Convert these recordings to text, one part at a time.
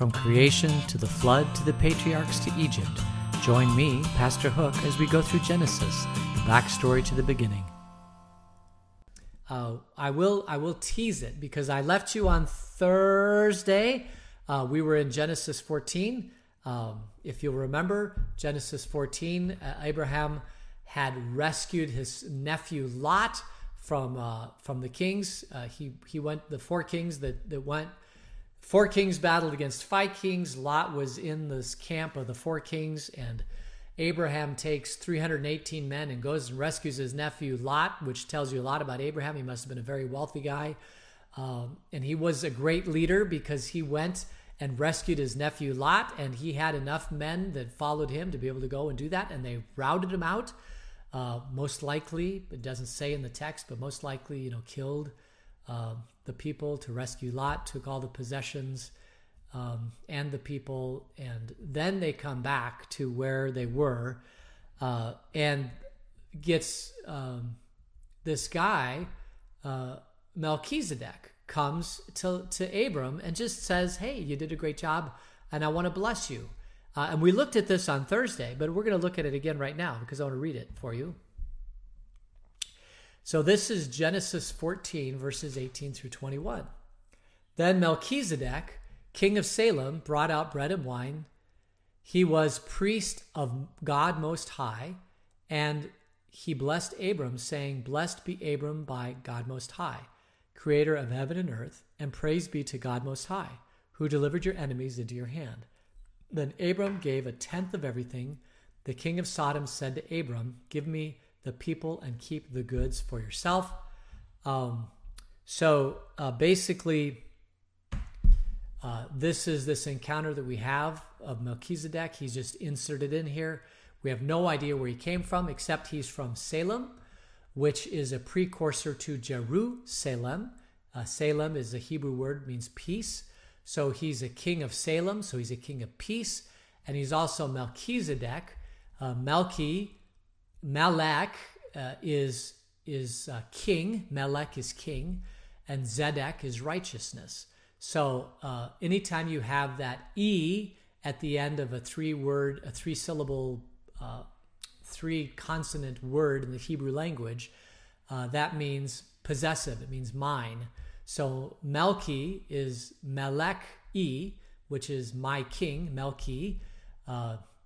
From creation to the flood to the patriarchs to Egypt, join me, Pastor Hook, as we go through Genesis, the backstory to the beginning. Uh, I will I will tease it because I left you on Thursday. Uh, we were in Genesis 14. Um, if you'll remember, Genesis 14, uh, Abraham had rescued his nephew Lot from uh, from the kings. Uh, he he went the four kings that that went. Four kings battled against five kings. Lot was in this camp of the four kings, and Abraham takes 318 men and goes and rescues his nephew Lot, which tells you a lot about Abraham. He must have been a very wealthy guy. Um, and he was a great leader because he went and rescued his nephew Lot, and he had enough men that followed him to be able to go and do that, and they routed him out. Uh, most likely, it doesn't say in the text, but most likely, you know, killed uh, the people to rescue Lot, took all the possessions um, and the people, and then they come back to where they were, uh, and gets um, this guy uh, Melchizedek comes to to Abram and just says, "Hey, you did a great job, and I want to bless you." Uh, and we looked at this on Thursday, but we're going to look at it again right now because I want to read it for you. So this is Genesis 14, verses 18 through 21. Then Melchizedek, king of Salem, brought out bread and wine. He was priest of God Most High, and he blessed Abram, saying, Blessed be Abram by God Most High, creator of heaven and earth, and praise be to God Most High, who delivered your enemies into your hand. Then Abram gave a tenth of everything. The king of Sodom said to Abram, Give me the people and keep the goods for yourself. Um, so uh, basically, uh, this is this encounter that we have of Melchizedek. He's just inserted in here. We have no idea where he came from, except he's from Salem, which is a precursor to Jerusalem. Uh, Salem is a Hebrew word, means peace. So he's a king of Salem, so he's a king of peace. And he's also Melchizedek. Uh, Melchi, Melech uh, is, is uh, king, Malak is king, and Zedek is righteousness. So uh, anytime you have that E at the end of a three word, a three syllable, uh, three consonant word in the Hebrew language, uh, that means possessive, it means mine. So Melchi is Malak E, which is my king, Melchi.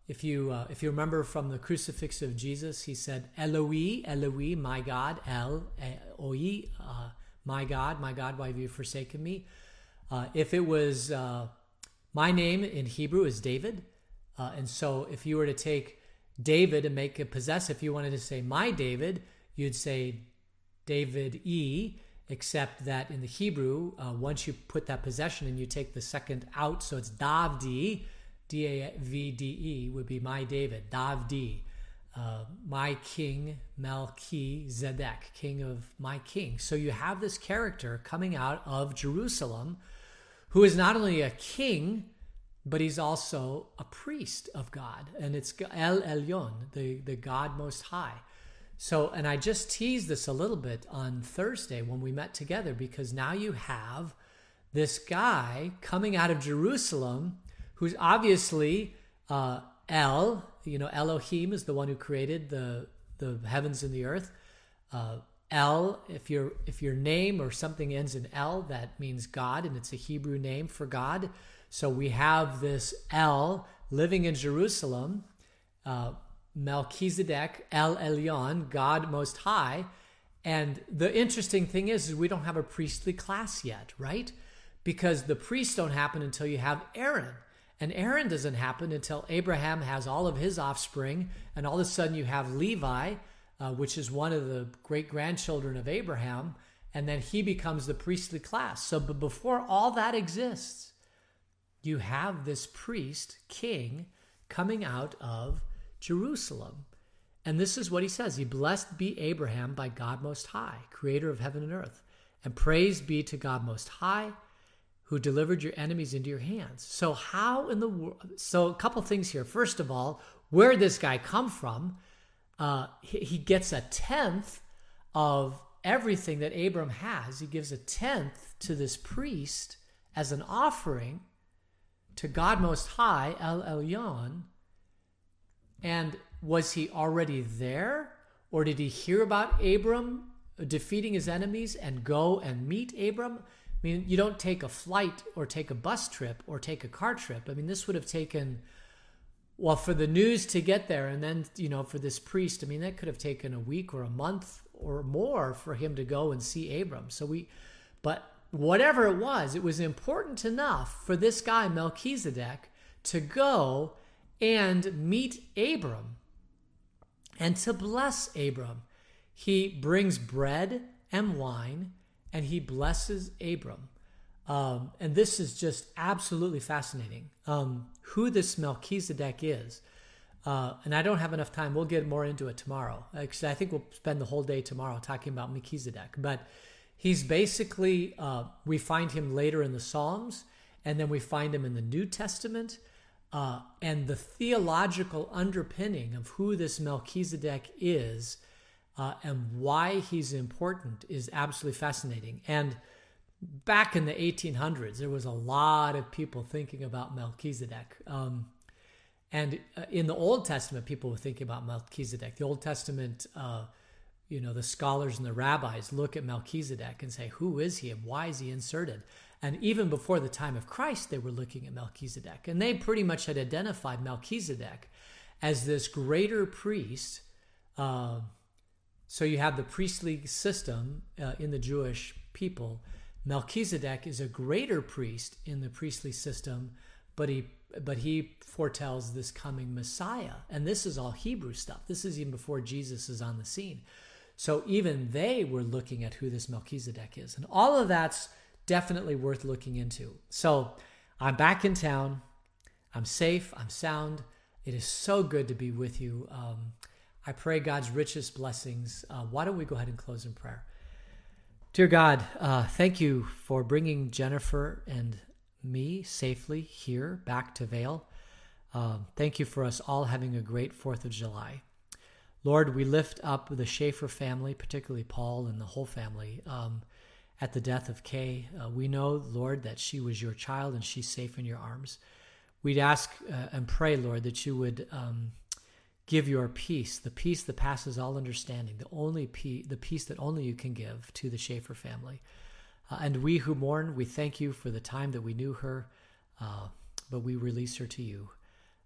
If you uh, if you remember from the crucifix of Jesus, he said Eloi, Eloi, my God, El, Oi, uh, my God, my God, why have you forsaken me? Uh, if it was uh, my name in Hebrew is David, uh, and so if you were to take David and make it possessive, if you wanted to say my David, you'd say David E except that in the Hebrew, uh, once you put that possession and you take the second out, so it's Davdi, D A V D E would be my David, Davdi, uh, my king, Melchizedek, king of my king. So you have this character coming out of Jerusalem who is not only a king, but he's also a priest of God. And it's El Elyon, the, the God Most High. So, and I just teased this a little bit on Thursday when we met together because now you have this guy coming out of Jerusalem who's obviously uh, El, you know, Elohim is the one who created the, the heavens and the earth. Uh, El, if your if your name or something ends in El, that means God, and it's a Hebrew name for God. So we have this El living in Jerusalem, uh, Melchizedek, El Elyon, God Most High. And the interesting thing is, is we don't have a priestly class yet, right? Because the priests don't happen until you have Aaron. And Aaron doesn't happen until Abraham has all of his offspring, and all of a sudden you have Levi, uh, which is one of the great grandchildren of Abraham, and then he becomes the priestly class. So, but before all that exists, you have this priest, king, coming out of Jerusalem. And this is what he says He blessed be Abraham by God Most High, creator of heaven and earth. And praise be to God Most High, who delivered your enemies into your hands. So, how in the world? So, a couple things here. First of all, where did this guy come from? Uh, he, he gets a tenth of everything that Abram has. He gives a tenth to this priest as an offering to God Most High, El Elyon. And was he already there? Or did he hear about Abram defeating his enemies and go and meet Abram? I mean, you don't take a flight or take a bus trip or take a car trip. I mean, this would have taken, well, for the news to get there and then, you know, for this priest, I mean, that could have taken a week or a month or more for him to go and see Abram. So we, but whatever it was, it was important enough for this guy, Melchizedek, to go and meet Abram and to bless Abram. He brings bread and wine and he blesses Abram. Um, and this is just absolutely fascinating. Um, who this Melchizedek is. Uh, and I don't have enough time. We'll get more into it tomorrow. Actually, I think we'll spend the whole day tomorrow talking about Melchizedek. But he's basically, uh, we find him later in the Psalms, and then we find him in the New Testament. Uh, and the theological underpinning of who this Melchizedek is uh, and why he's important is absolutely fascinating. And back in the 1800s, there was a lot of people thinking about Melchizedek. Um, and uh, in the Old Testament, people were thinking about Melchizedek. The Old Testament, uh, you know, the scholars and the rabbis look at Melchizedek and say, who is he and why is he inserted? And even before the time of Christ, they were looking at Melchizedek. And they pretty much had identified Melchizedek as this greater priest. Uh, so you have the priestly system uh, in the Jewish people. Melchizedek is a greater priest in the priestly system, but he but he foretells this coming Messiah. And this is all Hebrew stuff. This is even before Jesus is on the scene. So even they were looking at who this Melchizedek is. And all of that's definitely worth looking into. So I'm back in town. I'm safe. I'm sound. It is so good to be with you. Um, I pray God's richest blessings. Uh, why don't we go ahead and close in prayer? Dear God, uh, thank you for bringing Jennifer and me safely here back to Vail. Um, thank you for us all having a great 4th of July. Lord, we lift up the Schaefer family, particularly Paul and the whole family, um, at the death of Kay. Uh, we know, Lord, that she was your child and she's safe in your arms. We'd ask uh, and pray, Lord, that you would um, give your peace, the peace that passes all understanding, the only peace, the peace that only you can give to the Schaefer family. Uh, and we who mourn, we thank you for the time that we knew her, uh, but we release her to you.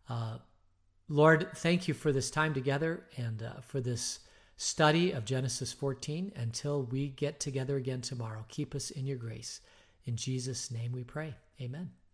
Uh, Lord, thank you for this time together and uh, for this study of Genesis 14. Until we get together again tomorrow, keep us in your grace. In Jesus' name we pray. Amen.